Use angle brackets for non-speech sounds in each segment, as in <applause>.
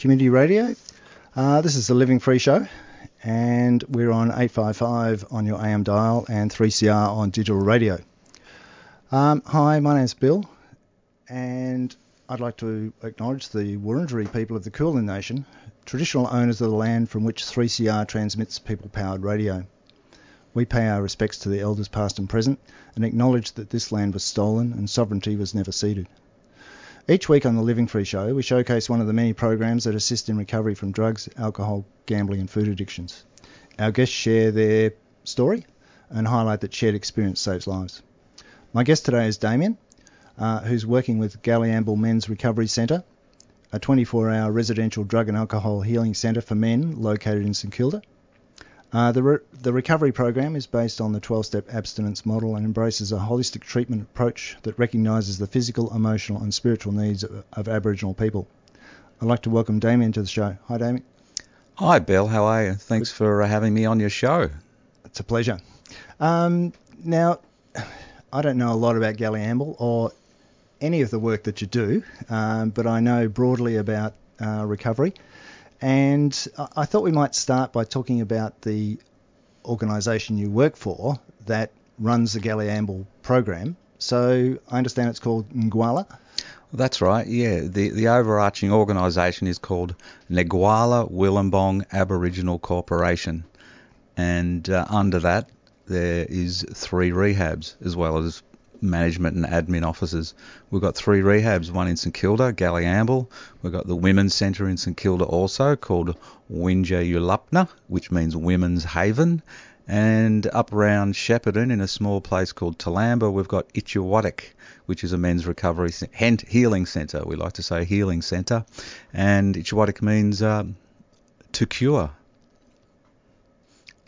Community Radio. Uh, this is the Living Free Show, and we're on 855 on your AM dial and 3CR on digital radio. Um, hi, my name's Bill, and I'd like to acknowledge the Wurundjeri people of the Kulin Nation, traditional owners of the land from which 3CR transmits people powered radio. We pay our respects to the elders past and present and acknowledge that this land was stolen and sovereignty was never ceded. Each week on the Living Free Show, we showcase one of the many programs that assist in recovery from drugs, alcohol, gambling, and food addictions. Our guests share their story and highlight that shared experience saves lives. My guest today is Damian, uh, who's working with Galiamble Men's Recovery Centre, a 24 hour residential drug and alcohol healing centre for men located in St Kilda. Uh, the, re- the recovery program is based on the 12 step abstinence model and embraces a holistic treatment approach that recognises the physical, emotional, and spiritual needs of, of, Aboriginal people. I'd like to welcome Damian to the show. Hi, Damian. Hi, Bill. How are you? Thanks for uh, having me on your show. It's a pleasure. Um, now, I don't know a lot about Galiamble or any of the work that you do, um, but I know broadly about uh, recovery. And I thought we might start by talking about the organisation you work for that runs the Galiamble program. So I understand it's called Ngwala. That's right, yeah. The, the overarching organisation is called Ngwala Willumbong Aboriginal Corporation. And uh, under that, there is three rehabs as well as management and admin offices. We've got three rehabs, one in St Kilda, Galiamble. We've got the Women's Centre in St Kilda also called Winja Yulupna, which means Women's Haven. And up around Shepparton in a small place called Talamba, we've got Itchawaddick, which is a men's recovery healing centre. We like to say healing centre. And Itchawaddick means uh, to cure.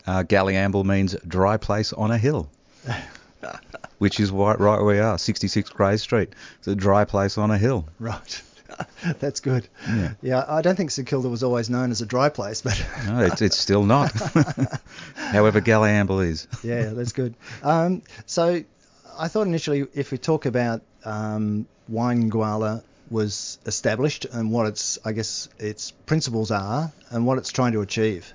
Uh, Galiamble means dry place on a hill. <laughs> <laughs> which is right, right where we are, 66 Grey Street. It's a dry place on a hill. Right. <laughs> That's good. Yeah. yeah, I don't think St Kilda was always known as a dry place, but <laughs> no, it's, it's still not. However, Galiamble is. yeah, that's good. Um, so, I thought initially, if we talk about um, wine Ngwala was established and what its, I guess, its principles are and what it's trying to achieve.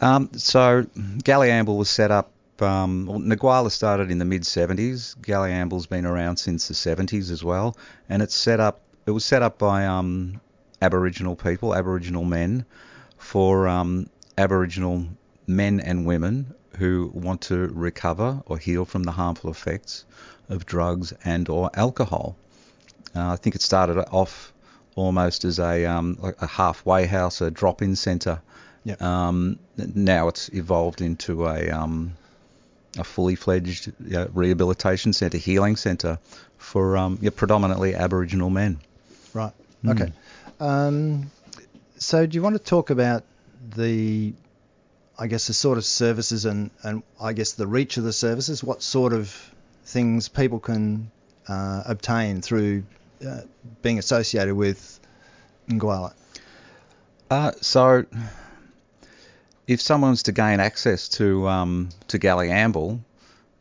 Um, so, Galiamble was set up um, well, started in the mid 70s. Galiamble's been around since the 70s as well, and it's set up. It was set up by um, Aboriginal people, Aboriginal men, for um, Aboriginal men and women who want to recover or heal from the harmful effects of drugs and or alcohol. Uh, I think it started off almost as a, um, a halfway house, a drop-in centre. Yep. Um, now it's evolved into a um, a fully fledged rehabilitation centre, healing centre for um, yeah, predominantly Aboriginal men. Right. Mm. Okay. Um, so, do you want to talk about the, I guess, the sort of services and, and I guess the reach of the services? What sort of things people can uh, obtain through uh, being associated with Ngwala? Uh, so if someone's to gain access to um, to Galiamble,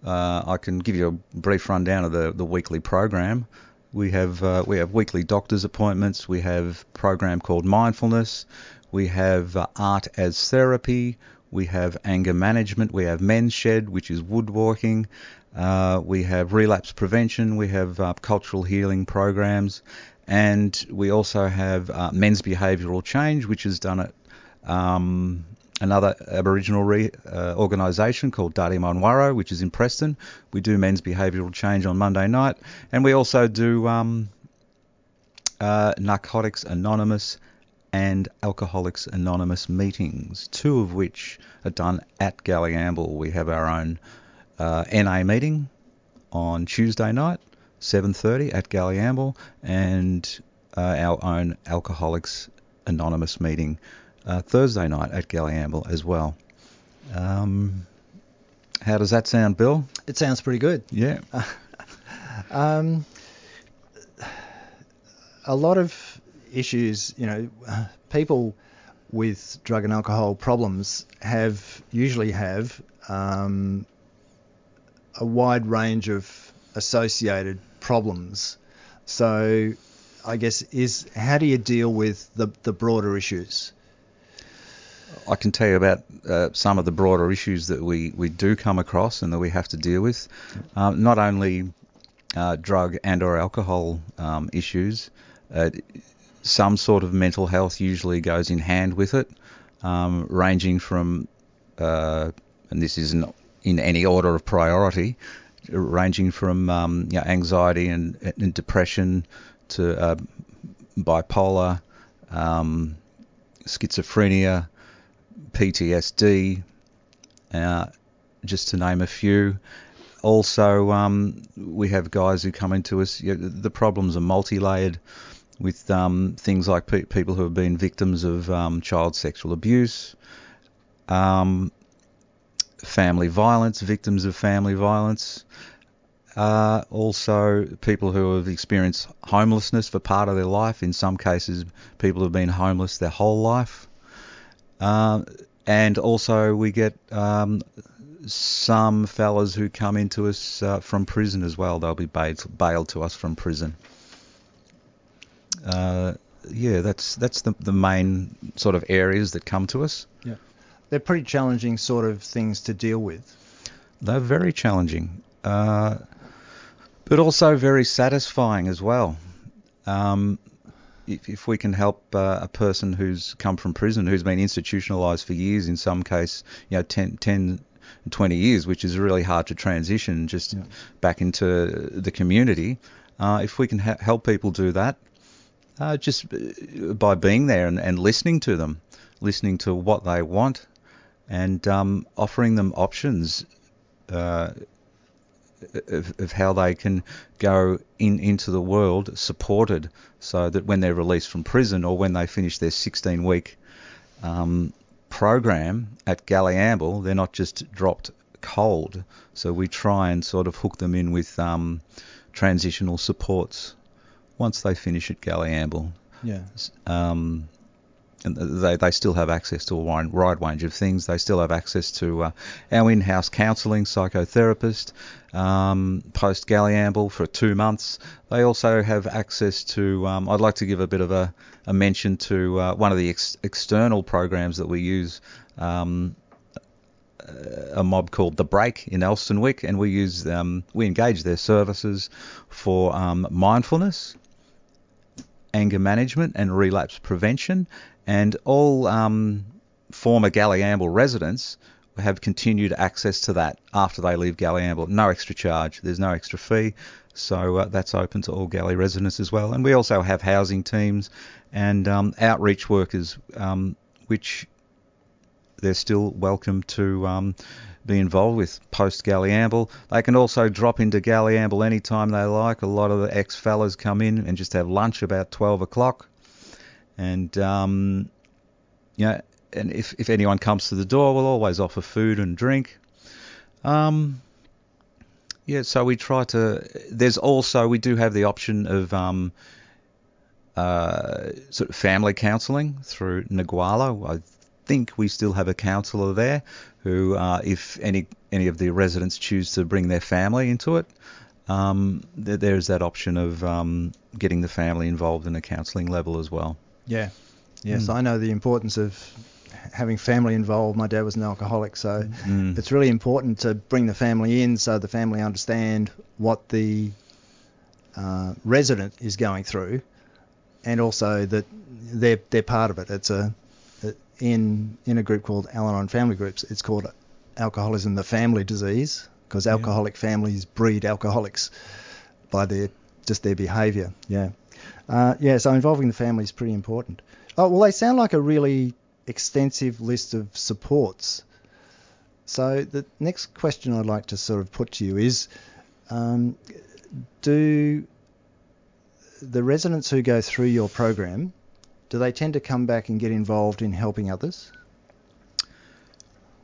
uh, I can give you a brief rundown of the, the weekly program. We have uh, we have weekly doctor's appointments. We have a program called mindfulness. We have uh, art as therapy. We have anger management. We have men's shed, which is woodworking. Uh, we have relapse prevention. We have uh, cultural healing programs, and we also have uh, men's behavioural change, which is done at um, another Aboriginal re, uh, organisation called Dardi Munwurro, which is in Preston. We do men's behavioural change on Monday night, and we also do um, uh, Narcotics Anonymous and Alcoholics Anonymous meetings, two of which are done at Galiamble. We have our own uh, NA meeting on Tuesday night, 7:30 at Galiamble, and uh, our own Alcoholics Anonymous meeting uh, Thursday night at Galiamble as well. Um, how does that sound, Bill? It sounds pretty good. Yeah. <laughs> Um, a lot of issues, you know, people with drug and alcohol problems have usually have um, a wide range of associated problems. So, I guess is how do you deal with the the broader issues? I can tell you about uh, some of the broader issues that we, we do come across and that we have to deal with. Um, not only uh, drug and or alcohol um, issues, uh, some sort of mental health usually goes in hand with it, um, ranging from, uh, and this isn't in any order of priority, ranging from um, you know, anxiety and, and, depression to uh, bipolar, um, schizophrenia, PTSD, uh, just to name a few. Also, um, we have guys who come into us. You know, the problems are multi-layered with um, things like pe- people who have been victims of um, child sexual abuse, um, family violence, victims of family violence. Uh, also, people who have experienced homelessness for part of their life. In some cases, people have been homeless their whole life. Uh, and also, we get um, some fellas who come into us uh, from prison as well. They'll be bailed, bailed to us from prison. Uh, yeah, that's that's the the main sort of areas that come to us. Yeah, they're pretty challenging sort of things to deal with. They're very challenging, uh, but also very satisfying as well. Um, if, if, we can help uh, a person who's come from prison, who's been institutionalized for years, in some case, you know, 10, 10 20 years, which is really hard to transition just yeah. back into the community. Uh, if we can ha- help people do that, uh, just uh, by being there and, and, listening to them, listening to what they want, and um, offering them options uh, of, of, how they can go in into the world supported, so that when they're released from prison or when they finish their 16-week um, program at Galiamble, they're not just dropped cold. So we try and sort of hook them in with um, transitional supports once they finish at Galiamble. Yeah. Um, and they, they still have access to a wide, wide range of things. They still have access to uh, our in-house counselling, psychotherapist, um, post Galiamble for two months. They also have access to. Um, I'd like to give a bit of a, a mention to uh, one of the ex- external programs that we use. Um, a mob called the Break in Elsternwick, and we use um, we engage their services for um, mindfulness, anger management, and relapse prevention. And all um, former Galiamble residents have continued access to that after they leave Galiamble. No extra charge. There's no extra fee. So uh, that's open to all Galley residents as well. And we also have housing teams and um, outreach workers, um, which they're still welcome to um, be involved with post Galiamble. They can also drop into Galiamble anytime they like. A lot of the ex fellas come in and just have lunch about 12 o'clock. And, um, you know, and if, if anyone comes to the door, we'll always offer food and drink. Um, yeah, so we try to. There's also we do have the option of um, uh, sort of family counselling through Ngwala. I think we still have a counsellor there who, uh, if any any of the residents choose to bring their family into it, um, there's that option of um, getting the family involved in a counselling level as well. Yeah. Yes, mm. I know the importance of having family involved. My dad was an alcoholic, so mm. it's really important to bring the family in so the family understand what the uh, resident is going through, and also that they're they're part of it. It's a in in a group called Al-Anon Family Groups. It's called alcoholism, the family disease, because alcoholic yeah. families breed alcoholics by their just their behaviour. Yeah, uh, yeah. So involving the family is pretty important. Oh well, they sound like a really extensive list of supports. So the next question I'd like to sort of put to you is, um, do the residents who go through your program, do they tend to come back and get involved in helping others?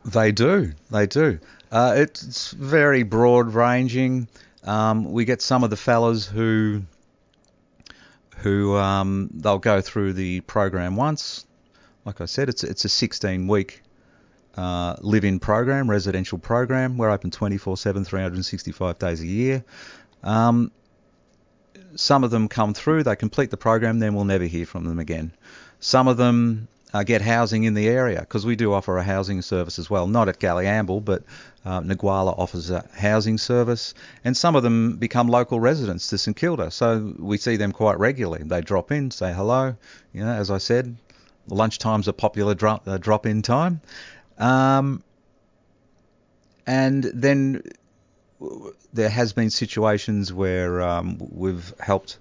They do. They do. Uh, it's very broad ranging. Um, we get some of the fellas who who um, they'll go through the program once. Like I said, it's it's a 16 week uh, live-in program, residential program. We're open 24/7, 365 days a year. Um, some of them come through, they complete the program, then we'll never hear from them again. Some of them uh, get housing in the area because we do offer a housing service as well, not at Galiamble, but uh, offers a housing service, and some of them become local residents to St Kilda, so we see them quite regularly. They drop in, say hello. You know, as I said, lunchtime's a popular drop, uh, drop-in time, um, and then there has been situations where um, we've helped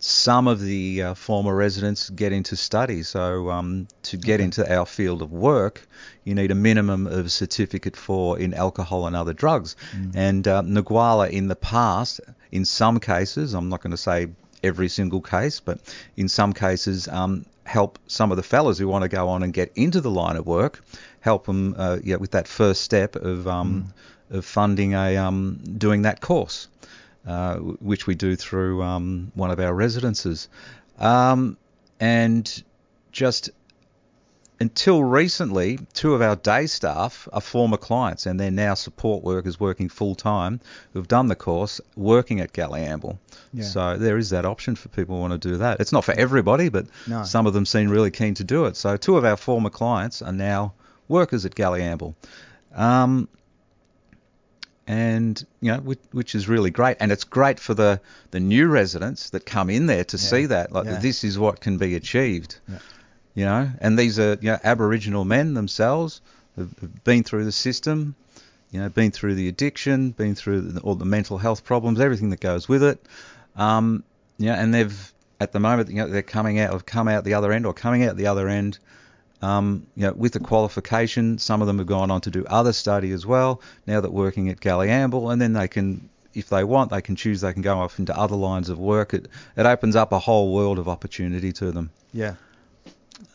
some of the uh, former residents get into study. So um, to get okay. into our field of work, you need a minimum of a certificate for in alcohol and other drugs. Mm. And uh, in the past, in some cases, I'm not going to say every single case, but in some cases, um, help some of the fellas who want to go on and get into the line of work, help them uh, yeah, with that first step of um, mm of funding a um, doing that course, which we do through um, one of our residences, um, and just until recently, two of our day staff are former clients and they're now support workers working full time who've done the course working at Galiamble. Yeah. So there is that option for people who want to do that. It's not for everybody, but no. some of them seem really keen to do it. So two of our former clients are now workers at Galiamble. Um, and you know which, which, is really great and it's great for the the new residents that come in there to yeah. see that like yeah. this is what can be achieved yeah. you know and these are you know aboriginal men themselves have been through the system you know been through the addiction been through all the mental health problems everything that goes with it um yeah and they've at the moment you know they're coming out have come out the other end or coming out the other end um, you know, with the qualification, some of them have gone on to do other study as well. Now that working at Galiamble, and then they can, if they want, they can choose. They can go off into other lines of work. It it opens up a whole world of opportunity to them. Yeah.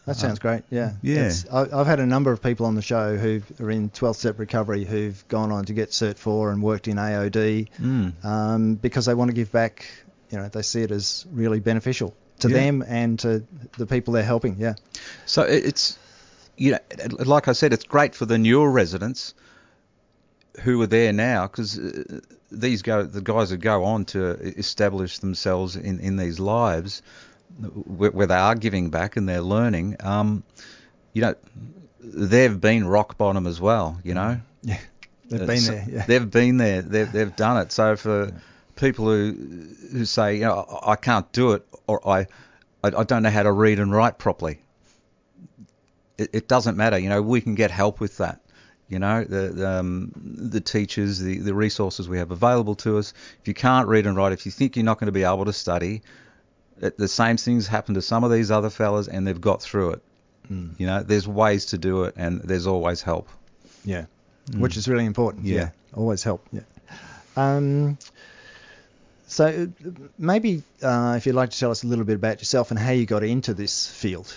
That sounds uh, great. Yeah. Yeah. I, I've had a number of people on the show who are in 12 step recovery who've gone on to get Cert 4 and worked in AOD mm. um, because they want to give back. You know, they see it as really beneficial to yeah. them and to the people they're helping. Yeah. So it's you know, like I said, it's great for the newer residents who are there now because uh, these go the guys that go on to establish themselves in in these lives where, where they are giving back and they're learning. Um, you know, they've been rock bottom as well. You know. Yeah. <laughs> They've been there. Yeah. They've been there. They've they've done it. So for people who who say, you know, I can't do it, or I, I, don't know how to read and write properly. It, it doesn't matter, you know. We can get help with that. You know, the the, um, the teachers, the, the resources we have available to us. If you can't read and write, if you think you're not going to be able to study, it, the same things happen to some of these other fellas, and they've got through it. Mm. You know, there's ways to do it, and there's always help. Yeah, mm. which is really important. Yeah, yeah. always help. Yeah. Um, so maybe uh, if you'd like to tell us a little bit about yourself and how you got into this field,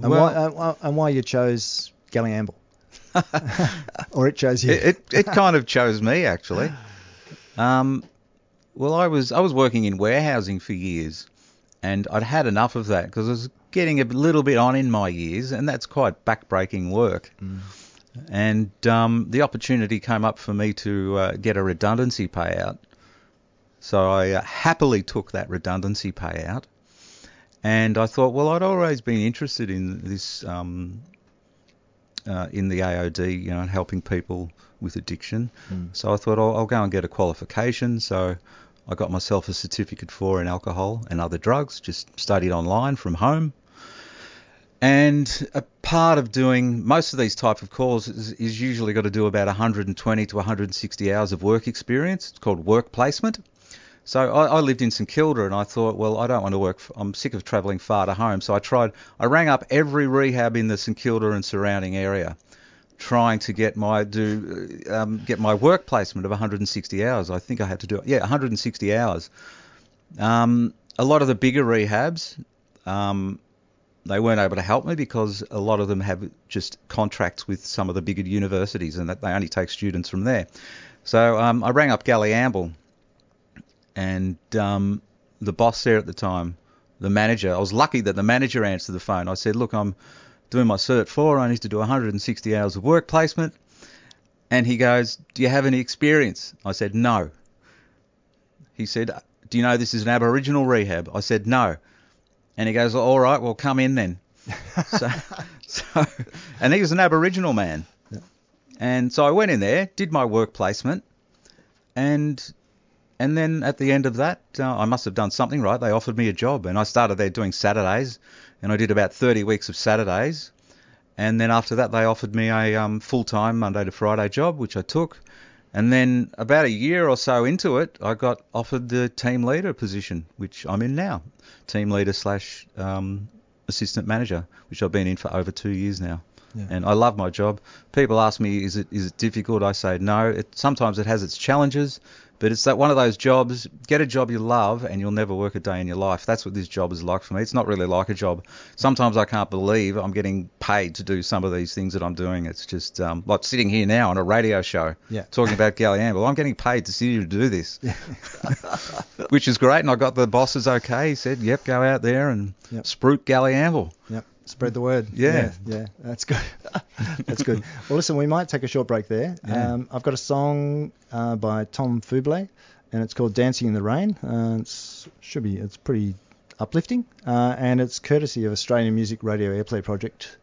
and, well, why, uh, and why you chose Galiamble, <laughs> or it chose you. It, it, it kind of chose me actually. Um, well, I was I was working in warehousing for years, and I'd had enough of that because I was getting a little bit on in my years, and that's quite backbreaking work. Mm. And um, the opportunity came up for me to uh, get a redundancy payout so I uh, happily took that redundancy payout. And I thought, well, I'd always been interested in this, um, uh, in the AOD, you know, and helping people with addiction. Mm. So I thought, I'll, I'll, go and get a qualification. So I got myself a certificate for in alcohol and other drugs, just studied online from home. And a part of doing most of these type of calls is, is usually got to do about 120 to 160 hours of work experience. It's called work placement. So I, I, lived in St Kilda, and I thought, well, I don't want to work. I'm sick of travelling far to home. So I tried. I rang up every rehab in the St Kilda and surrounding area, trying to get my do um, get my work placement of 160 hours. I think I had to do it. Yeah, 160 hours. Um, a lot of the bigger rehabs, um, they weren't able to help me because a lot of them have just contracts with some of the bigger universities and that they only take students from there. So um, I rang up Galiamble and um, the boss there at the time, the manager, I was lucky that the manager answered the phone. I said, look, I'm doing my Cert 4. I need to do 160 hours of work placement. And he goes, do you have any experience? I said, no. He said, do you know this is an Aboriginal rehab? I said, no. And he goes, all right, well, come in then. <laughs> so, so, and he was an Aboriginal man. Yeah. And so I went in there, did my work placement, and and then at the end of that, uh, I must have done something right. They offered me a job, and I started there doing Saturdays, and I did about 30 weeks of Saturdays. And then after that, they offered me a um, full-time Monday to Friday job, which I took. And then about a year or so into it, I got offered the team leader position, which I'm in now, team leader slash um, assistant manager, which I've been in for over two years now. Yeah. And I love my job. People ask me, is it is it difficult? I say no. It, sometimes it has its challenges, but it's that one of those jobs. Get a job you love, and you'll never work a day in your life. That's what this job is like for me. It's not really like a job. Sometimes I can't believe I'm getting paid to do some of these things that I'm doing. It's just um, like sitting here now on a radio show, Yeah. <laughs> talking about Galiamble. I'm getting paid to sit here to do this, <laughs> which is great. And I got the bosses okay. He said, "Yep, go out there and Yep. spruik Galiamble." Yep. Spread the word. Yeah. yeah. yeah, That's good. <laughs> That's good. Well, listen, we might take a short break there. Yeah. Um, I've got a song uh, by Tom Fublé, and it's called "Dancing in the Rain." Uh, it's should be. It's pretty uplifting, uh, and it's courtesy of Australian Music Radio Airplay Project.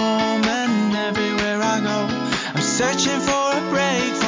Been forming everywhere I go. I'm searching for a break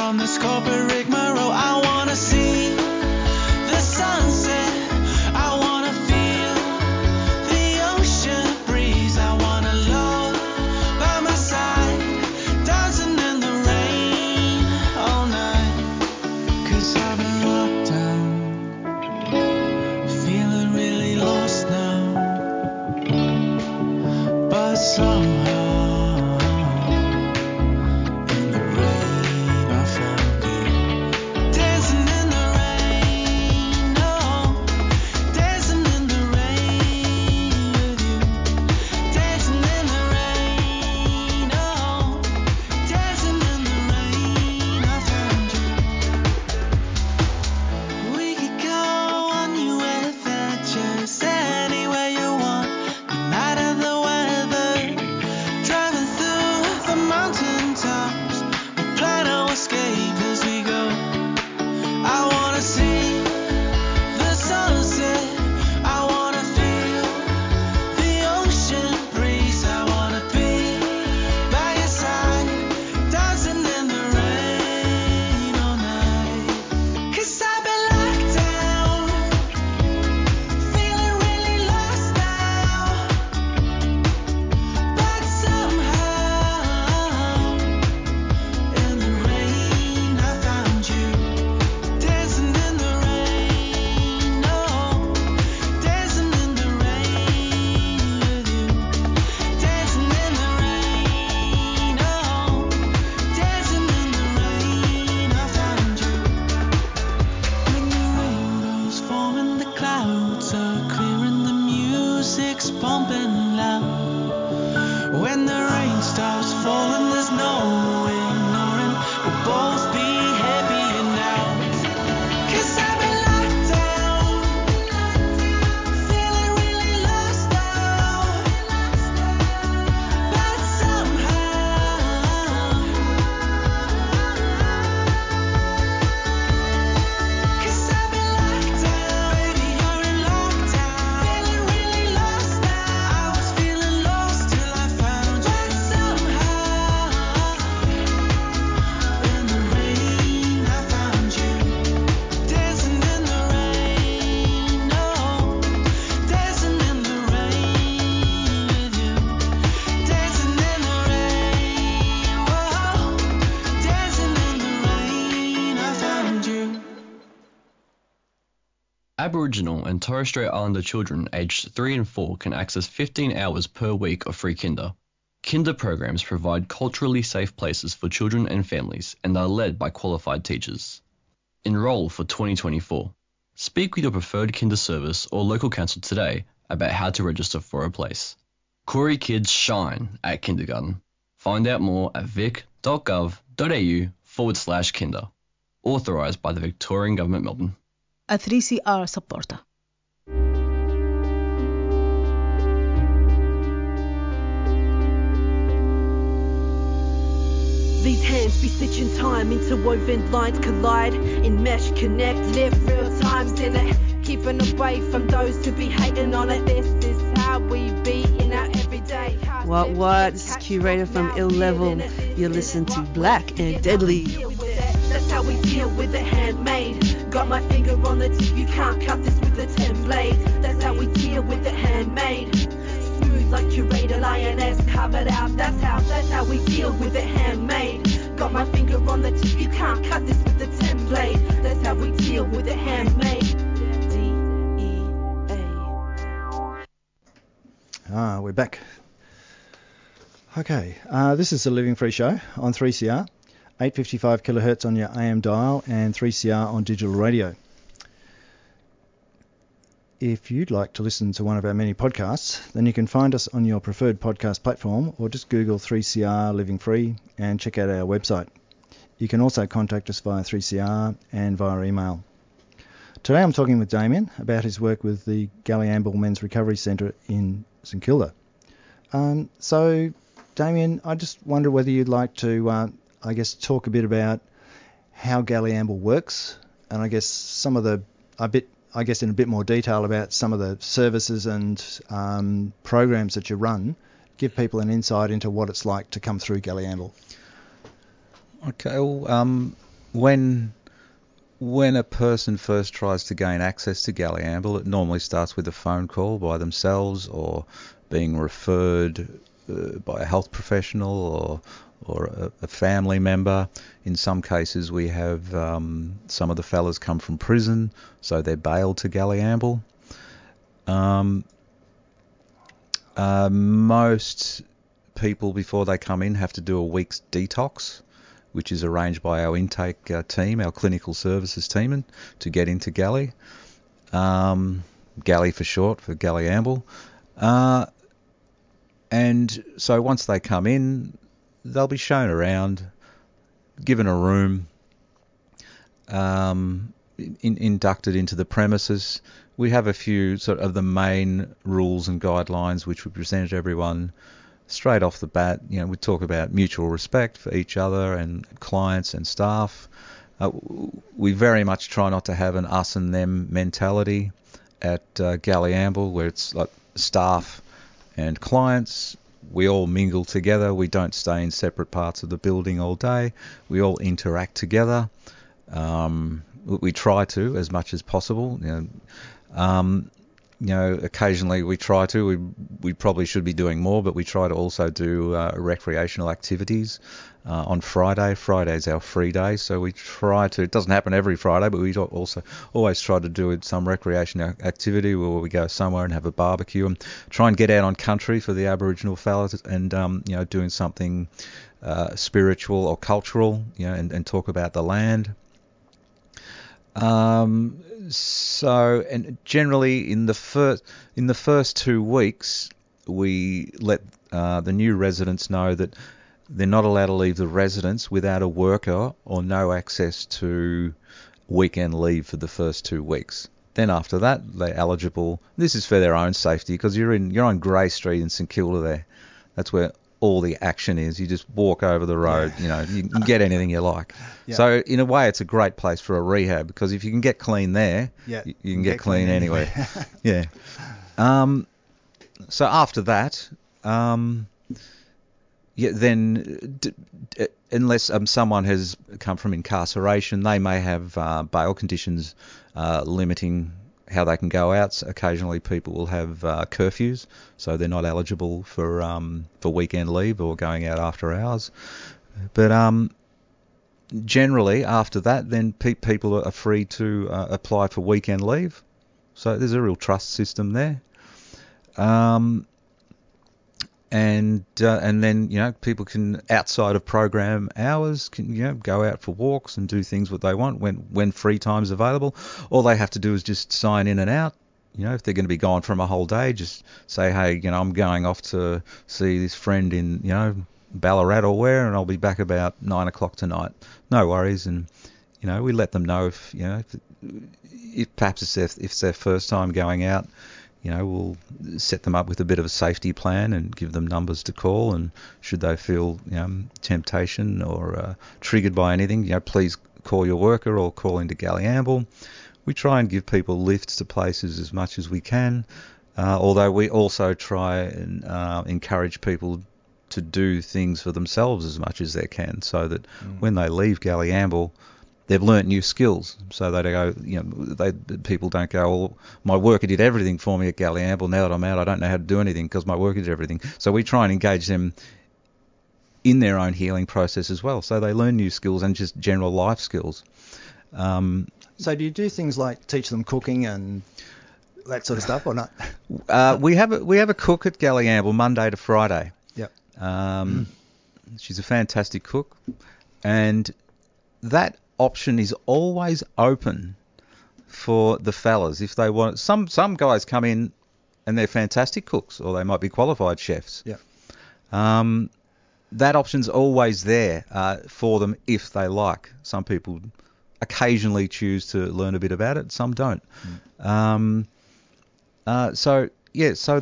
and Torres Strait Islander children aged 3 and 4 can access 15 hours per week of free kinder. Kinder programs provide culturally safe places for children and families and are led by qualified teachers. Enroll for 2024. Speak with your preferred kinder service or local council today about how to register for a place. Koorie Kids shine at kindergarten. Find out more at vic.gov.au forward slash kinder. Authorised by the Victorian Government Melbourne. a 3CR supporter. These hands be stitching time, interwoven lines collide, in mesh connect, live real times in it. Keeping away from those who be hating on it. This is how we be in our everyday. What, what? This is Curator from Ill Level. You listen to Black and Deadly. That's how we deal with it handmade. Got my finger on the tip, you can't cut this with a 10 blade. That's how we deal with it handmade. Like lioness covered out. That's how, that's how we deal with it handmade. Got my finger on the tip, you can't cut this with a 10 blade. That's how we deal with it handmade. Ah, we're back. Okay, uh, this is the Living Free Show on 3CR, 855 kilohertz on your AM dial and 3CR on digital radio. If you'd like to listen to one of our many podcasts, then you can find us on your preferred podcast platform or just Google 3CR Living Free and check out our website. You can also contact us via 3CR and via email. Today I'm talking with Damian about his work with the Galiamble Men's Recovery Centre in St Kilda. Um, so, Damian, I just wonder whether you'd like to, uh, I guess, talk a bit about how Galiamble works, and I guess some of the, a bit, I guess, in a bit more detail about some of the services and um, programs that you run. Give people an insight into what it's like to come through Galiamble. Okay. Well, um, when when a person first tries to gain access to Galiamble, it normally starts with a phone call by themselves or being referred uh, by a health professional or or a, a family member. In some cases, we have um, some of the fellas come from prison, so they're bailed to Galiamble. Um, uh, most people before they come in have to do a week's detox, which is arranged by our intake uh, team, our clinical services team, to get into Galley. Um, Galley for short, for Galiamble. Uh, and so once they come in, they'll be shown around, given a room, um, in, inducted into the premises. We have a few sort of the main rules and guidelines which we present to everyone straight off the bat. You know, we talk about mutual respect for each other and clients and staff. Uh, we very much try not to have an us and them mentality at uh, Galiamble where it's like staff and clients. We all mingle together. We don't stay in separate parts of the building all day. We all interact together. Um, we try to as much as possible. You know, um, you know, occasionally we try to. We we probably should be doing more, but we try to also do uh, recreational activities uh, on Friday. Friday's our free day, so we try to. It doesn't happen every Friday, but we also always try to do some recreational activity where we go somewhere and have a barbecue and try and get out on country for the Aboriginal fellas and um, you know doing something uh, spiritual or cultural, you know, and, and talk about the land. Um, so, and generally in the first in the first two weeks, we let uh, the new residents know that they're not allowed to leave the residence without a worker or no access to weekend leave for the first two weeks. Then after that, they're eligible. This is for their own safety because you're in you're on Grey Street in St Kilda. There, that's where all the action is. You just walk over the road. You know, you can get anything you like. <laughs> Yeah. So in a way, it's a great place for a rehab because if you can get clean there, Yeah, you, you can get, clean, anywhere. <laughs> yeah. Um, so after that, um, yeah, then d- d- unless um, someone has come from incarceration, they may have uh, bail conditions uh, limiting how they can go out. Occasionally, people will have uh, curfews, so they're not eligible for um, for weekend leave or going out after hours. But um, generally, after that, then pe- people are free to uh, apply for weekend leave. So there's a real trust system there. Um, and uh, and then you know people can outside of program hours can you know go out for walks and do things what they want when when free time's available. All they have to do is just sign in and out. You know, if they're going to be gone from a whole day, just say, hey, you know, I'm going off to see this friend in you know Ballarat or where, and I'll be back about nine o'clock tonight. No worries, and you know we let them know if you know if, if perhaps it's their, if it's their first time going out you know, we'll set them up with a bit of a safety plan and give them numbers to call. And should they feel you know, temptation or uh, triggered by anything, you know, please call your worker or call into Galiamble. We try and give people lifts to places as much as we can, uh, although we also try and uh, encourage people to do things for themselves as much as they can, so that when they leave Galiamble, they've learnt new skills. So they go, you know, they people don't go, well, my worker did everything for me at Galiamble. Now that I'm out, I don't know how to do anything because my worker did everything. So we try and engage them in their own healing process as well. So they learn new skills and just general life skills. Um, So do you do things like teach them cooking and that sort of stuff, or not? uh, we have a, we have a cook at Galiamble Monday to Friday. Yep. Um, she's a fantastic cook, and that option is always open for the fellas if they want. Some some guys come in and they're fantastic cooks, or they might be qualified chefs. Yep. Um, that option's always there uh, for them if they like. Some people occasionally choose to learn a bit about it, some don't. Um, uh, so yeah, so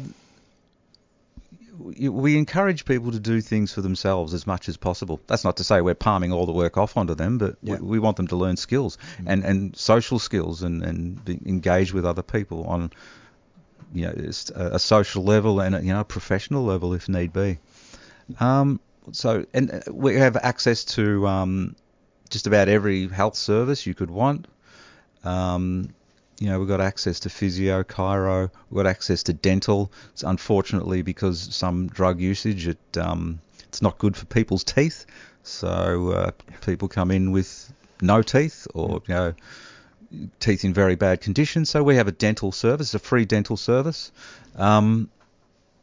we encourage people to do things for themselves as much as possible. That's not to say we're palming all the work off onto them, but Yeah. we, we want them to learn skills and, and social skills and, and be, engage with other people on you know a, a social level and a, you know a professional level if need be. Um, so and uh, we have access to um, just about every health service you could want. Um, you know, we've got access to physio, chiro, we've got access to dental. It's unfortunately because some drug usage, it um, it's not good for people's teeth. So uh, people come in with no teeth or you know teeth in very bad condition. So we have a dental service, a free dental service um,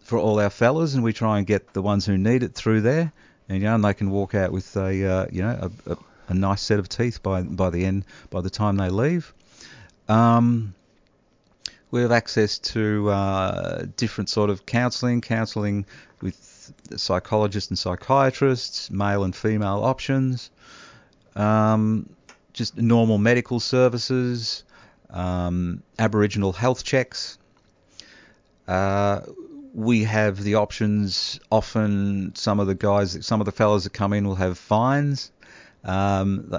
for all our fellas, and we try and get the ones who need it through there, and you know, and they can walk out with a uh, you know a, a, a nice set of teeth by by the end by the time they leave. Um, we have access to uh, different sort of counselling, counselling with psychologists and psychiatrists, male and female options, um, just normal medical services, um, Aboriginal health checks. Uh, we have the options. Often, some of the guys, some of the fellas that come in will have fines. Um,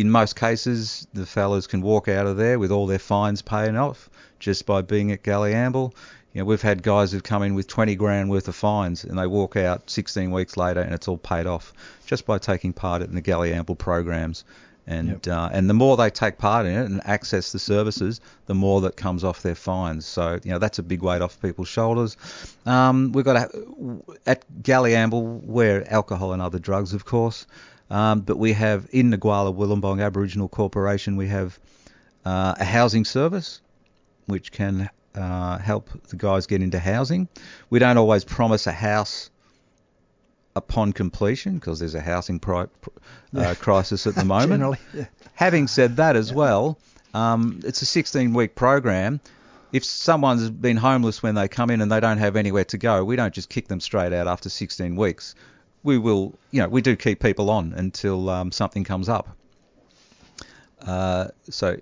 in most cases, the fellas can walk out of there with all their fines paid off just by being at Galiamble. You know, we've had guys who've come in with 20 grand worth of fines and they walk out 16 weeks later and it's all paid off just by taking part in the Galiamble programs. And Yep. uh, and the more they take part in it and access the services, the more that comes off their fines. So you know that's a big weight off people's shoulders. Um, we've got a, at Galiamble, where alcohol and other drugs, of course. Um, but we have in Ngwala Willumbong Aboriginal Corporation, we have uh, a housing service which can uh, help the guys get into housing. We don't always promise a house upon completion because there's a housing pri- pr- uh, crisis at the <laughs> moment. Yeah. Having said that as well, um, it's a 16 week program. If someone's been homeless when they come in and they don't have anywhere to go, we don't just kick them straight out after 16 weeks. We will, you know, we do keep people on until um, something comes up. Uh, so,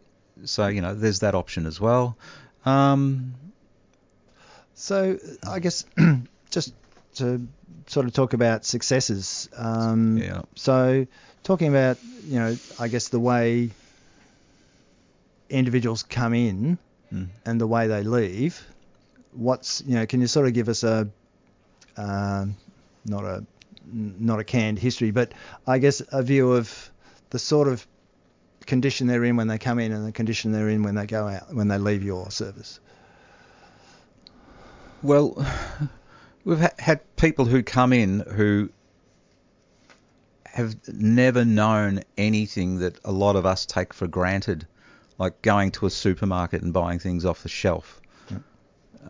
so you know, there's that option as well. Um, So I guess <clears throat> just to sort of talk about successes. Um, Yeah. So talking about you know I guess the way individuals come in Mm. and the way they leave. What's you know can you sort of give us a um, not a not a canned history, but I guess a view of the sort of condition they're in when they come in and the condition they're in when they go out when they leave your service. Well, we've ha- had people who come in who have never known anything that a lot of us take for granted, like going to a supermarket and buying things off the shelf,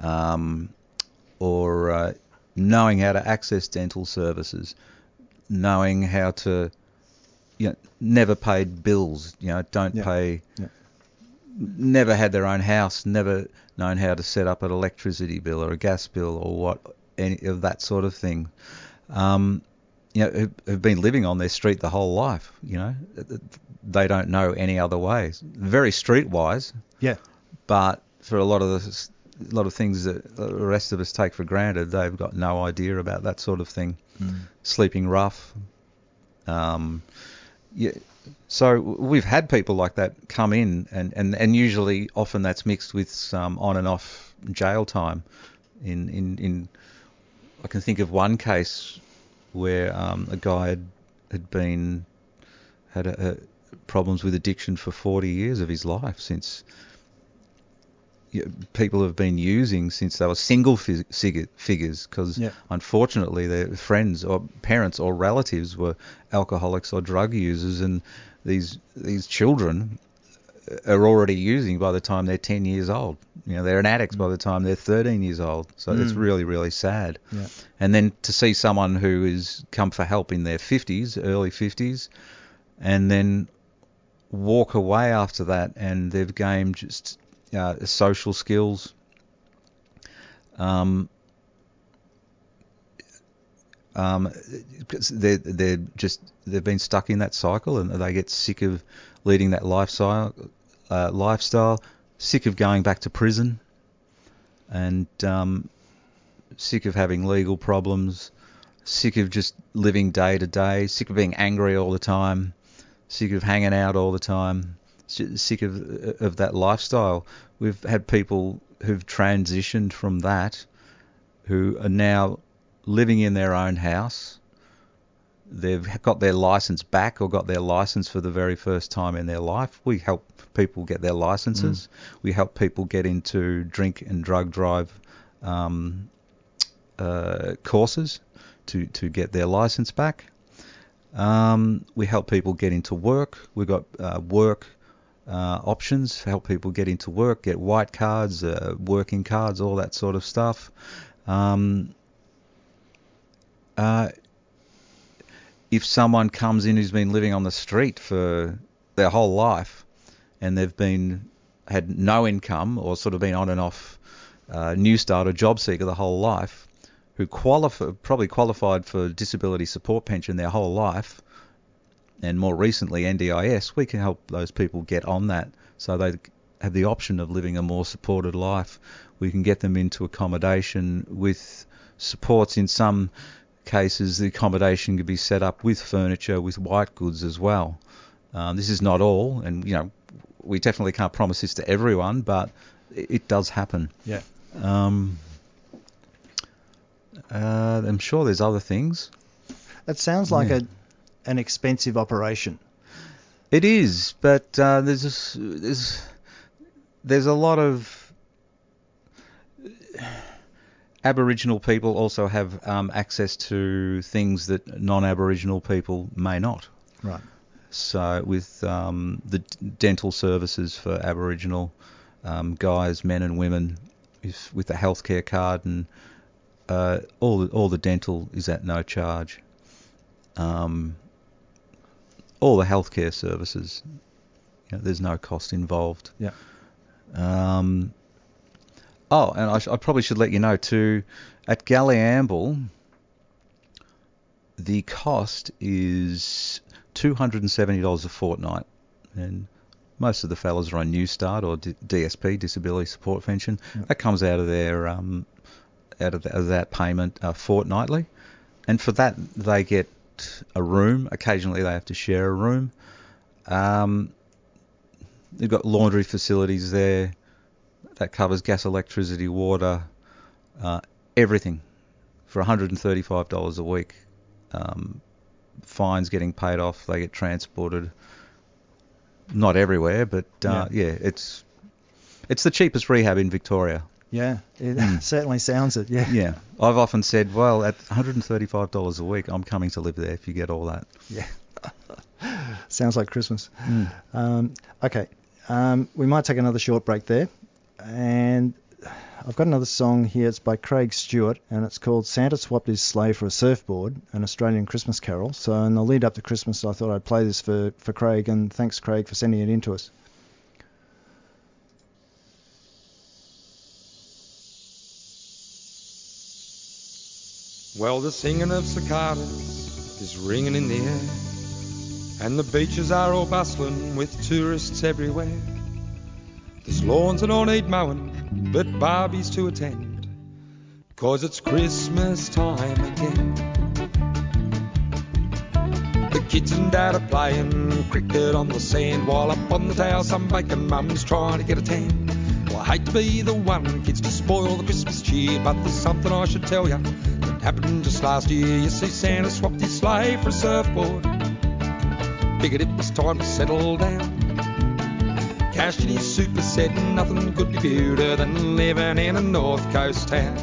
um, or uh, knowing how to access dental services, knowing how to, you know, never paid bills, you know, don't Yeah. pay, Yeah. never had their own house, never known how to set up an electricity bill or a gas bill or what any of that sort of thing. Um, you know, who- who've been living on their street the whole life. You know, they don't know any other ways. Very streetwise, Yeah. but for a lot of the a lot of things that the rest of us take for granted, they've got no idea about that sort of thing. Sleeping rough. Um, yeah. So we've had people like that come in, and, and, and usually, often that's mixed with some on and off jail time. In in, in I can think of one case where um, a guy had, had been had a, a problems with addiction for 40 years of his life since people have been using since they were single fi- sig- figures because Yeah. unfortunately their friends or parents or relatives were alcoholics or drug users and these these children are already using by the time they're 10 years old. You know, they're an addicts by the time they're 13 years old. So it's Mm. really, really sad. Yeah. And then to see someone who has come for help in their 50s, early 50s, and then walk away after that and they've gained just uh, social skills. Um, um, they're they're just they've been stuck in that cycle and they get sick of leading that lifestyle, uh, lifestyle, sick of going back to prison, and um, sick of having legal problems, sick of just living day to day, sick of being angry all the time, sick of hanging out all the time, sick of of that lifestyle. We've had people who've transitioned from that, who are now living in their own house. They've got their license back or got their license for the very first time in their life. We help people get their licenses. We help people get into drink and drug drive um, uh, courses to, to get their license back. Um, we help people get into work. We've got uh, work uh, options, help people get into work, get white cards, uh, working cards, all that sort of stuff. Um, uh, if someone comes in who's been living on the street for their whole life and they've been had no income or sort of been on and off uh, new start or job seeker the whole life, who qualify probably qualified for disability support pension their whole life, and more recently NDIS, we can help those people get on that so they have the option of living a more supported life. We can get them into accommodation with supports in some cases the accommodation could be set up with furniture with white goods as well. Um, this is not all, and you know we definitely can't promise this to everyone, but it, it does happen. Yeah. Um, uh, I'm sure there's other things. That sounds like Yeah. An expensive operation. It is, but uh, there's this, there's there's a lot of Aboriginal people also have um, access to things that non-Aboriginal people may not. Right. So with um, the dental services for Aboriginal um, guys, men and women, if, with the healthcare card and uh, all the, all the dental is at no charge. Um, all the healthcare services, you know, there's no cost involved. Yeah. Um, oh, and I, sh- I probably should let you know too, at Galiamble, the cost is $270 a fortnight, and most of the fellas are on New Start or D- DSP, Disability Support Pension. That comes out of their um, out of, th- of that payment uh, fortnightly, and for that they get a room. Occasionally they have to share a room. Um, they've got laundry facilities there. That covers gas, electricity, water, uh, everything for $135 a week. Um, fines getting paid off. They get transported. Not everywhere, but uh, yeah. it's it's the cheapest rehab in Victoria. Yeah, it <laughs> certainly sounds it. Yeah. Yeah, I've often said, well, at $135 a week, I'm coming to live there if you get all that. Yeah. <laughs> Sounds like Christmas. Mm. Um, okay. Um, we might take another short break there. And I've got another song here. It's by Craig Stewart, and it's called Santa Swapped His Sleigh for a Surfboard, an Australian Christmas carol. So in the lead up to Christmas, I thought I'd play this for, for Craig, and thanks, Craig, for sending it in to us. Well, the singing of cicadas is ringing in the air, and the beaches are all bustling with tourists everywhere. There's lawns all need mowing, but Barbie's to attend, cause it's Christmas time again. The kids and dad are playing cricket on the sand, while up on the tower some bacon mum's trying to get a tan. Well, I hate to be the one kids to spoil the Christmas cheer, but there's something I should tell that happened just last year. You see, Santa swapped his sleigh for a surfboard. Figured it was time to settle down. Cashed in his super said nothing could be better than living in a north coast town.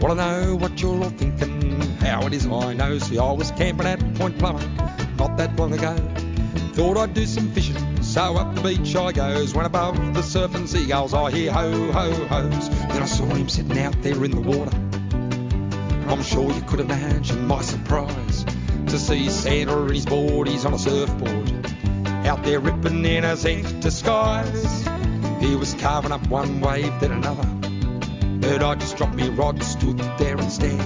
Wanna know what you're all thinking? How it is I know. See, I was camping at Point Plomer not that long ago. Thought I'd do some fishing, so up the beach I goes. When above the surfing seagulls I hear ho ho ho's. Then I saw him sitting out there in the water. I'm sure you could imagine my surprise to see Santa and his board. He's on a surfboard, out there ripping in his ink disguise. He was carving up one wave then another. But I just dropped me rod, stood there instead.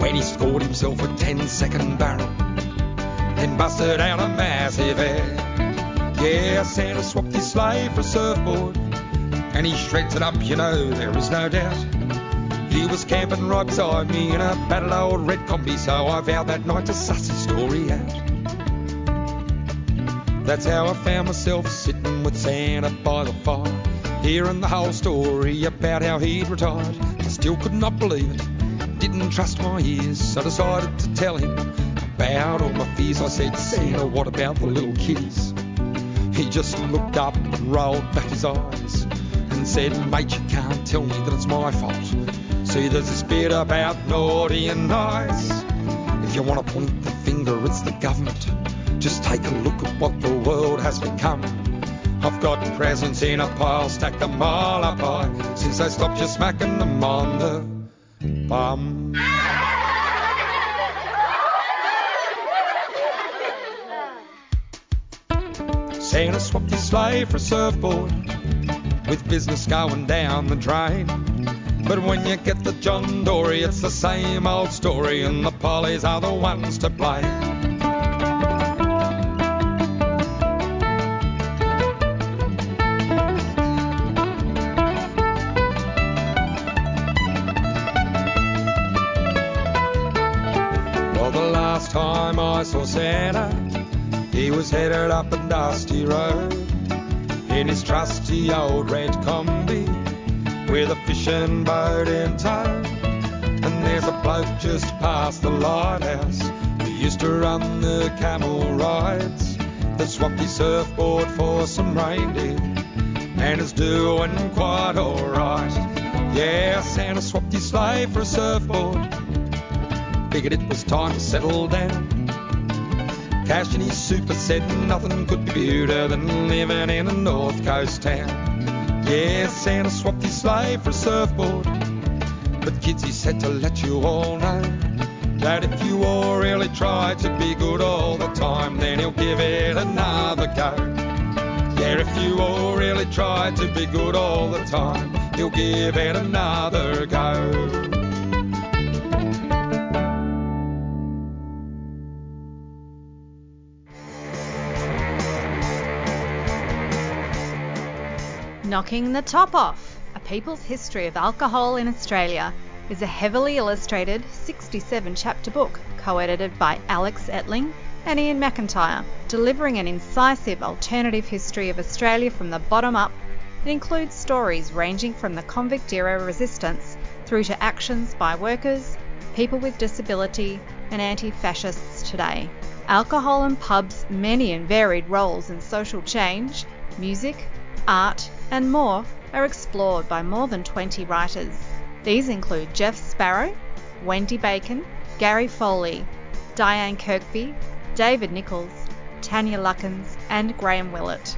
When he scored himself a 10 second barrel, then busted out a massive head. Yeah, Santa swapped his sleigh for a surfboard, and he shreds it up, you know, there is no doubt. He was camping right beside me in a battered old red Kombi, so I vowed that night to suss his story out. That's how I found myself sitting with Santa by the fire, hearing the whole story about how he'd retired. I still could not believe it, didn't trust my ears, so decided to tell him about all my fears. I said, Santa, what about the little kiddies? He just looked up and rolled back his eyes and said, Mate, you can't tell me that it's my fault. See, there's this bit about naughty and nice. If you want to point the finger, it's the government. Just take a look at what the world has become. I've got presents in a pile, stacked a mile up high, since they stopped you smacking them on the bum. Santa swapped his sleigh for a surfboard, with business going down the drain. But when you get the John Dory, it's the same old story, and the pollies are the ones to blame. Dusty road in his trusty old red Kombi with a fishing boat in tow. And there's a bloke just past the lighthouse who used to run the camel rides that swapped his surfboard for some reindeer and is doing quite alright. Yeah, Santa swapped his sleigh for a surfboard. Figured it was time to settle down. Cash in his super said nothing could be better than living in a north coast town. Yeah, Santa swapped his sleigh for a surfboard. But kids, he said to let you all know that if you all really try to be good all the time, then he'll give it another go. Yeah, if you all really try to be good all the time, he'll give it another go. Knocking the Top Off A People's History of Alcohol in Australia is a heavily illustrated 67 chapter book co edited by Alex Ettling and Iain McIntyre, delivering an incisive alternative history of Australia from the bottom up. It includes stories ranging from the convict era resistance through to actions by workers, people with disability, and anti fascists today. Alcohol and pubs' many and varied roles in social change, music, art, and more are explored by more than 20 writers. These include Jeff Sparrow, Wendy Bacon, Gary Foley, Diane Kirkby, David Nichols, Tanja Luckins, and Graham Willett.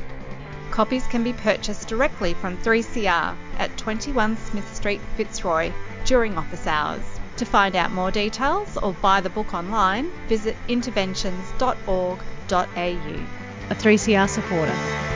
Copies can be purchased directly from 3CR at 21 Smith Street, Fitzroy during office hours. To find out more details or buy the book online, visit interventions.org.au. A 3CR supporter.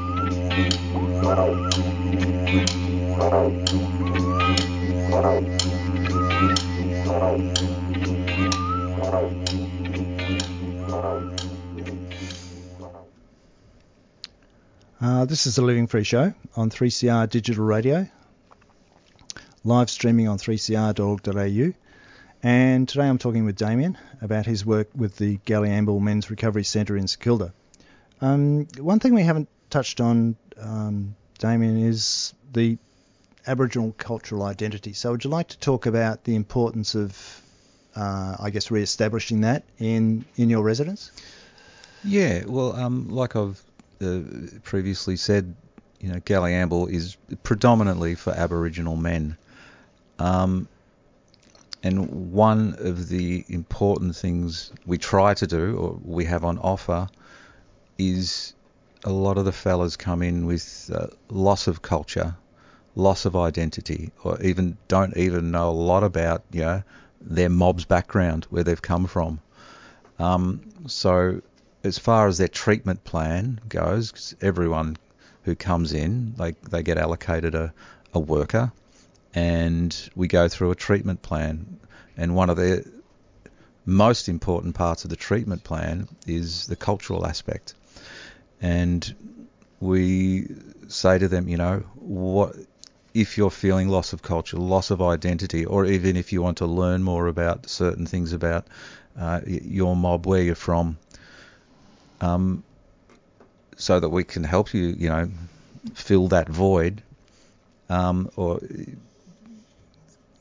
Uh, this is the Living Free Show on 3CR Digital Radio, live streaming on 3cr.org.au. And today I'm talking with Damian about his work with the Galiamble Men's Recovery Centre in St Kilda. Um, one thing we haven't touched on, um, Damian, is the Aboriginal cultural identity. So would you like to talk about the importance of, uh, I guess, re-establishing that in, in your residence? Yeah, well, um, like I've uh, previously said, you know, Galiamble is predominantly for Aboriginal men. Um, and one of the important things we try to do, or we have on offer, is a lot of the fellas come in with uh, loss of culture, loss of identity, or even don't even know a lot about, you know, their mob's background, where they've come from. Um, so as far as their treatment plan goes, 'cause everyone who comes in, they, they get allocated a, a worker and we go through a treatment plan. And one of the most important parts of the treatment plan is the cultural aspect. And we say to them, you know, what if you're feeling loss of culture, loss of identity, or even if you want to learn more about certain things about uh, your mob, where you're from, um, so that we can help you, you know, fill that void, um, or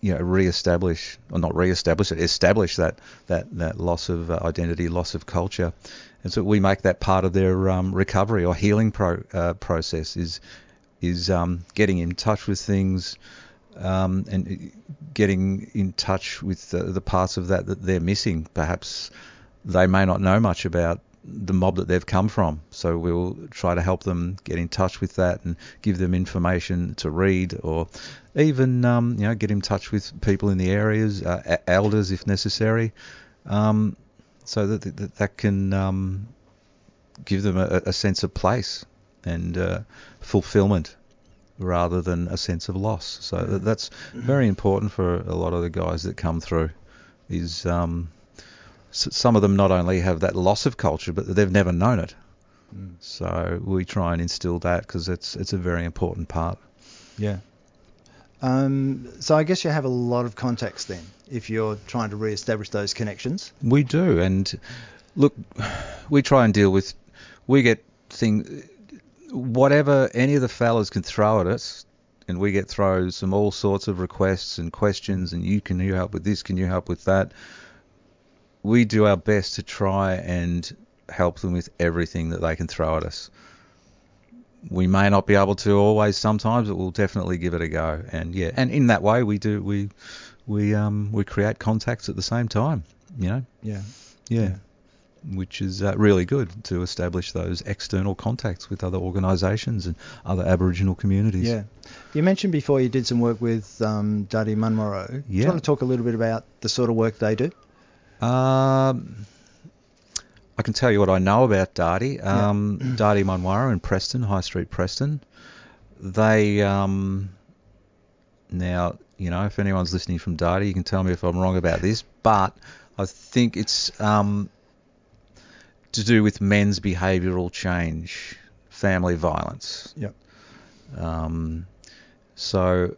you know, re-establish or not re-establish it, establish that that that loss of uh, identity, loss of culture, and so we make that part of their um, recovery or healing pro, uh, process is is um, getting in touch with things. Um, and getting in touch with the, the parts of that that they're missing. Perhaps they may not know much about the mob that they've come from. So we'll try to help them get in touch with that and give them information to read, or even um, you know get in touch with people in the areas, uh, elders if necessary, um, so that that, that can um, give them a, a sense of place and uh, fulfillment rather than a sense of loss. So that, that's very important for a lot of the guys that come through. Is um, some of them not only have that loss of culture, but they've never known it. So we try and instill that because it's it's a very important part. Yeah. Um, so I guess you have a lot of contacts then, if you're trying to re-establish those connections. We do, and look, we try and deal with. We get thing, whatever any of the fellas can throw at us, and we get throws some all sorts of requests and questions, and you can you help with this? Can you help with that? We do our best to try and help them with everything that they can throw at us. We may not be able to always sometimes, but we'll definitely give it a go. And yeah, and in that way we do we we um we create contacts at the same time, you know. Yeah. Yeah. Which is uh, really good to establish those external contacts with other organisations and other Aboriginal communities. Yeah. You mentioned before you did some work with um, Dardi Munwurro. Do you Yeah. want to talk a little bit about the sort of work they do? Um, I can tell you what I know about Dardi. Um, <clears throat> Dardi Munwurro in Preston, High Street, Preston. They um, now, you know, if anyone's listening from Dardi, you can tell me if I'm wrong about this, but I think it's um, to do with men's behavioural change, family violence. Yep. Um, so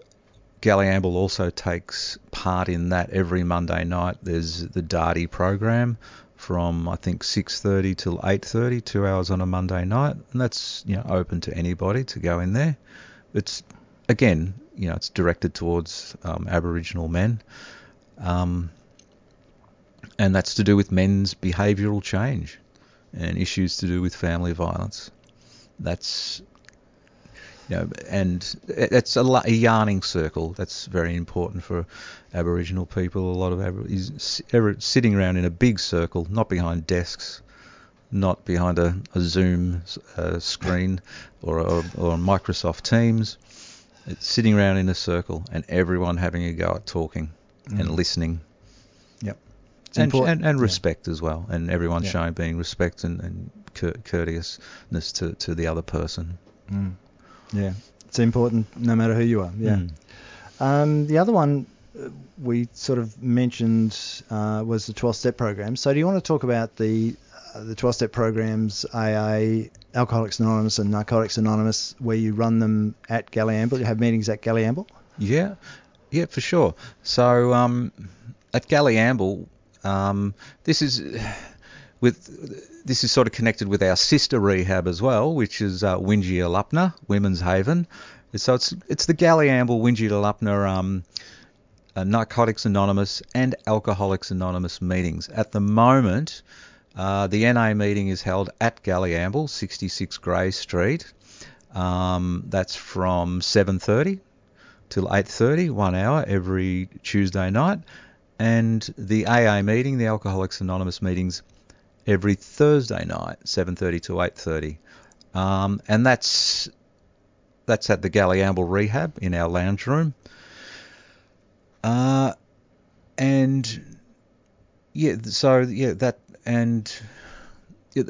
Galiamble also takes part in that every Monday night. There's the Dardi program from I think 6:30 till 8:30, two hours on a Monday night, and that's you know open to anybody to go in there. It's again, you know, it's directed towards um, Aboriginal men, um, and that's to do with men's behavioural change and issues to do with family violence. That's you know, and it's a, a yarning circle. That's very important for Aboriginal people. A lot of Abor- is ever- sitting around in a big circle, not behind desks, not behind a, a Zoom uh, screen or, a, or Microsoft Teams. It's sitting around in a circle and everyone having a go at talking and Mm. listening. Yep. And, and, and Yeah. respect as well, and everyone Yeah. showing being respect and, and cour- courteousness to, to the other person. Mm. Yeah, it's important no matter who you are. Yeah. Mm. Um, the other one uh, we sort of mentioned uh, was the 12 step program. So do you want to talk about the uh, the 12 step programs, AA, Alcoholics Anonymous, and Narcotics Anonymous, where you run them at Galiamble? You have meetings at Galiamble? Yeah, yeah, for sure. So um, at Galiamble, um, this is with this is sort of connected with our sister rehab as well, which is uh, Winja Ulupna Women's Haven. So it's it's the Galiamble Wingealupna um, uh, Narcotics Anonymous and Alcoholics Anonymous meetings. At the moment, uh, the NA meeting is held at Galiamble, 66 Grey Street. Um, that's from 7:30 till 8:30, one hour every Tuesday night, and the AA meeting, the Alcoholics Anonymous meetings, every Thursday night, 7:30 to 8:30, um, and that's that's at the Galiamble Rehab in our lounge room. Uh, and yeah, so yeah, that and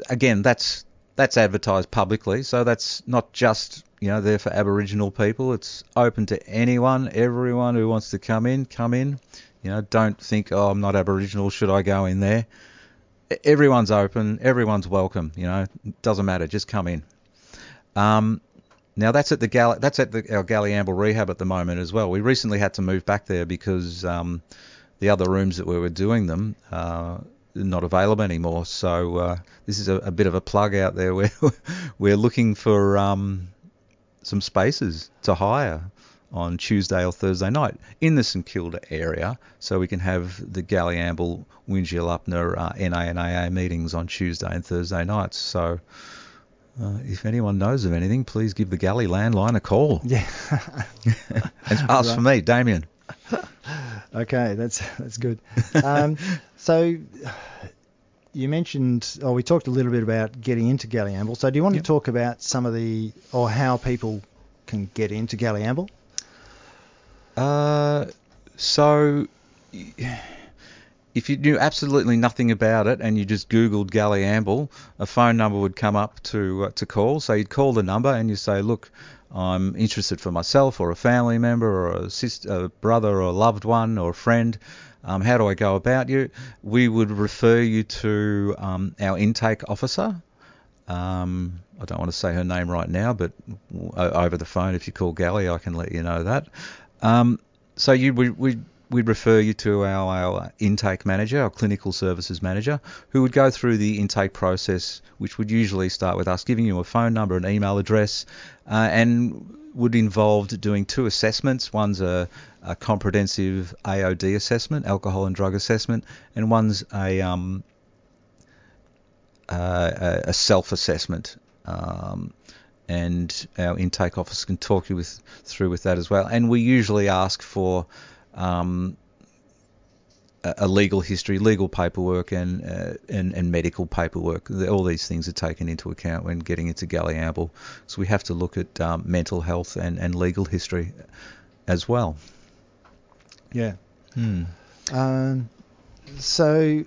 again, that's that's advertised publicly, so that's not just you know there for Aboriginal people. It's open to anyone, everyone who wants to come in, come in. You know, don't think, oh, I'm not Aboriginal, should I go in there? Everyone's open, everyone's welcome. You know, doesn't matter, just come in. Um, now that's at the Gal- that's at the, our Galiamble rehab at the moment as well. We recently had to move back there because um, the other rooms that we were doing them uh, not available anymore. So uh, this is a, a bit of a plug out there. <laughs> We're we're looking for um, some spaces to hire on Tuesday or Thursday night in the St Kilda area, so we can have the Galiamble uh, NA and AA meetings on Tuesday and Thursday nights. So. Uh, if anyone knows of anything, please give the Galley landline a call. <laughs> Yeah. and ask for me, Damian. <laughs> Okay, that's that's good. Um, <laughs> so you mentioned, or we talked a little bit about getting into Galiamble. So do you want Yep. to talk about some of the, or how people can get into Galiamble? Uh, so if you knew absolutely nothing about it and you just Googled Galiamble, a phone number would come up to uh, to call. So you'd call the number and you say, look, I'm interested for myself or a family member or a sister, a brother or a loved one or a friend. Um, how do I go about you? We would refer you to um, our intake officer. Um, I don't want to say her name right now, but o- over the phone, if you call Gally, I can let you know that. Um, so you we we we'd refer you to our, our intake manager, our clinical services manager, who would go through the intake process, which would usually start with us giving you a phone number, an email address, uh, and would involve doing two assessments. One's a, a comprehensive AOD assessment, alcohol and drug assessment, and one's a um, uh, a, a self-assessment. Um, and our intake officer can talk you with through with that as well. And we usually ask for um, a, a legal history, legal paperwork, and, uh, and and medical paperwork. All these things are taken into account when getting into Galiamble. So we have to look at um, mental health and, and legal history as well. Yeah. Hmm. Um, so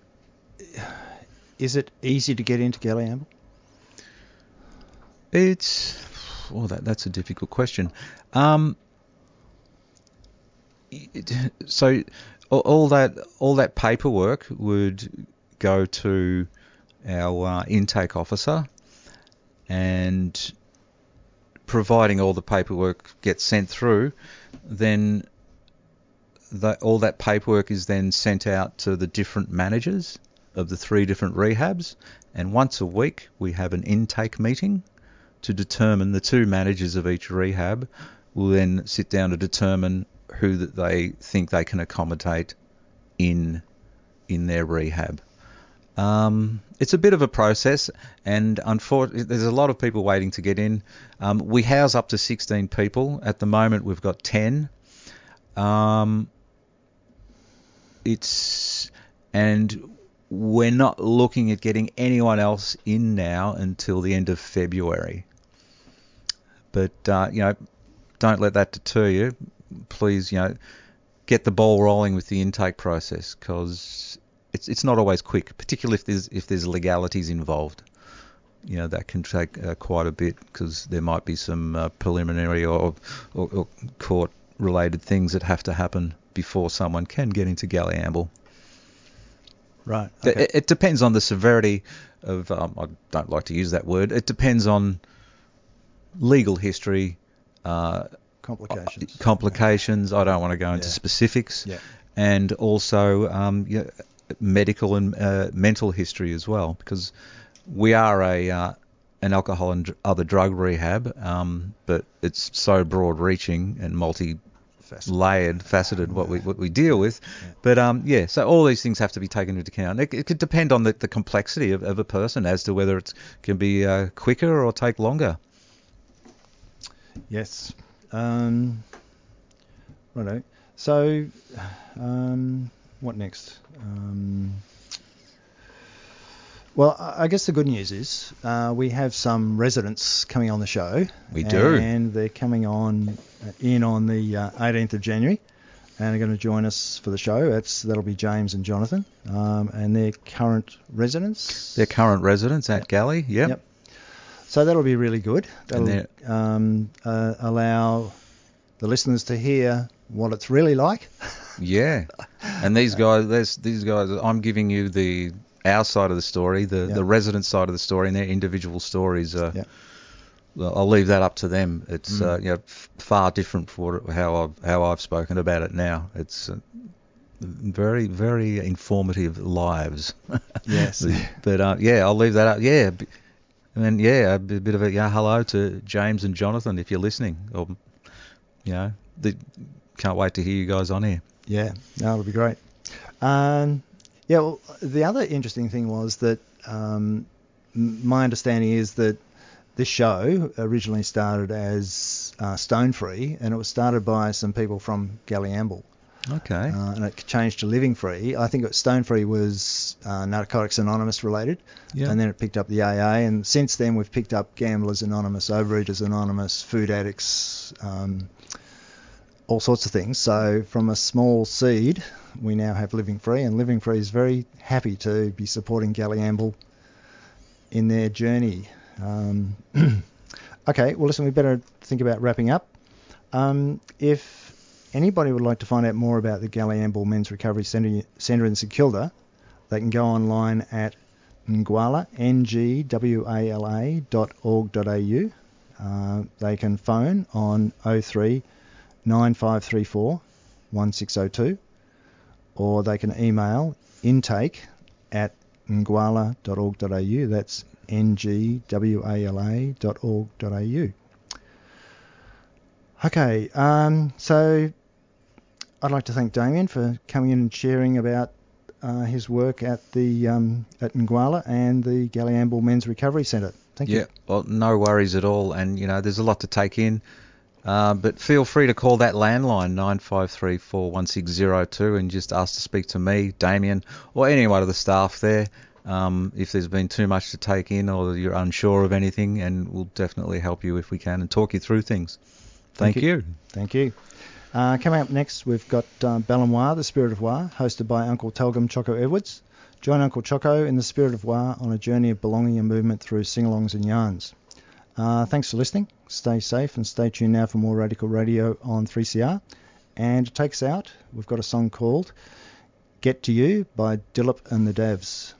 is it easy to get into Galiamble? It's well, that that's a difficult question. Um, it, so all, all that all that paperwork would go to our uh, intake officer, and providing all the paperwork gets sent through, then that all that paperwork is then sent out to the different managers of the three different rehabs, and once a week we have an intake meeting to determine the two managers of each rehab will then sit down to determine who that they think they can accommodate in in their rehab. Um, it's a bit of a process, and unfortunately, there's a lot of people waiting to get in. Um, we house up to 16 people. At the moment, we've got 10. Um, it's and we're not looking at getting anyone else in now until the end of February. But uh, you know, don't let that deter you. Please, you know, get the ball rolling with the intake process because it's it's not always quick, particularly if there's if there's legalities involved. You know that can take uh, quite a bit because there might be some uh, preliminary or, or, or court-related things that have to happen before someone can get into Galiamble. Right. It- Okay. It, it depends on the severity of. Um, I don't like to use that word. It depends on legal history, uh, Complications. complications. I don't want to go into Yeah. specifics, Yeah. and also um, yeah, medical and uh, mental history as well, because we are a uh, an alcohol and other drug rehab, um, but it's so broad-reaching and multi layered, faceted what we what we deal with. But um, yeah, so all these things have to be taken into account. It, it could depend on the, the complexity of, of a person as to whether it can be uh, quicker or take longer. Yes. Um, righto. So, um, what next? Um, well, I guess the good news is uh, we have some residents coming on the show. We do. And they're coming on uh, in on the uh, 18th of January and are going to join us for the show. That's That'll be James and Jonathan. Um, and they're current residents. Their current residents at Galley, yep. Yep. So that'll be really good. And That'll um, uh, allow the listeners to hear what it's really like. <laughs> Yeah, and these guys, these guys. I'm giving you the our side of the story, the Yeah. the resident side of the story, and their individual stories. Uh, Yeah. I'll leave that up to them. It's Mm. uh, you know f- far different from what, how I've how I've spoken about it now. It's uh, very very informative lives. <laughs> Yes. but uh, yeah, I'll leave that up. Yeah. And then yeah, a bit bit of a yeah, hello to James and Jonathan if you're listening, or you know, the, can't wait to hear you guys on here. Yeah, no, it'll be great. Um, yeah, well, the other interesting thing was that um, my understanding is that this show originally started as uh, Stone Free, and it was started by some people from Galiamble. Okay. Uh, and it changed to Living Free. I think it, Stone Free was uh, Narcotics Anonymous related, Yeah. and then it picked up the AA. And since then, we've picked up Gamblers Anonymous, Overeaters Anonymous, Food Addicts, um, all sorts of things. So from a small seed, we now have Living Free, and Living Free is very happy to be supporting Galiamble in their journey. Um, <clears throat> okay, well, listen, we better think about wrapping up. Um, if anybody would like to find out more about the Galiamble Men's Recovery Centre, Centre in St Kilda, they can go online at ngwala, N-G-W-A-L-A dot. Uh, they can phone on 03 9534 1602 or they can email intake at ngwala.org.au. That's ngwala.org.au. Okay, um, so I'd like to thank Damian for coming in and sharing about uh, his work at the um, at Ngwala and the Galiamble Men's Recovery Centre. Thank yeah, you. Yeah, well, no worries at all. And, you know, there's a lot to take in. Uh, but feel free to call that landline, 95341602, and just ask to speak to me, Damian, or any one of the staff there um, if there's been too much to take in or you're unsure of anything, and we'll definitely help you if we can and talk you through things. Thank, Thank you. you. Thank you. Uh, coming up next, we've got uh, Ballanoir, the Spirit of War, hosted by Uncle Telgum Choco Edwards. Join Uncle Choco in the Spirit of War on a journey of belonging and movement through sing-alongs and yarns. Uh, thanks for listening. Stay safe and stay tuned now for more Radical Radio on 3CR. And to take us out, we've got a song called Get to You by Dilip and the Davs.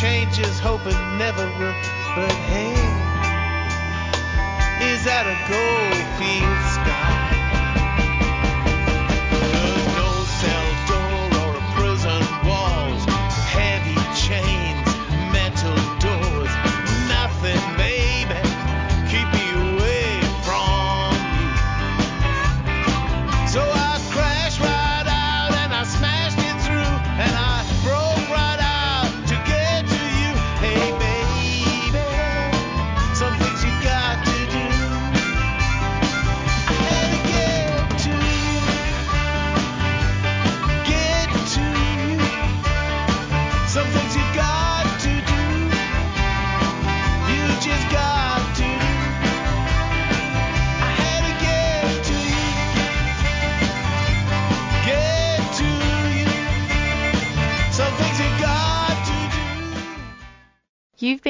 changes, hope it never will.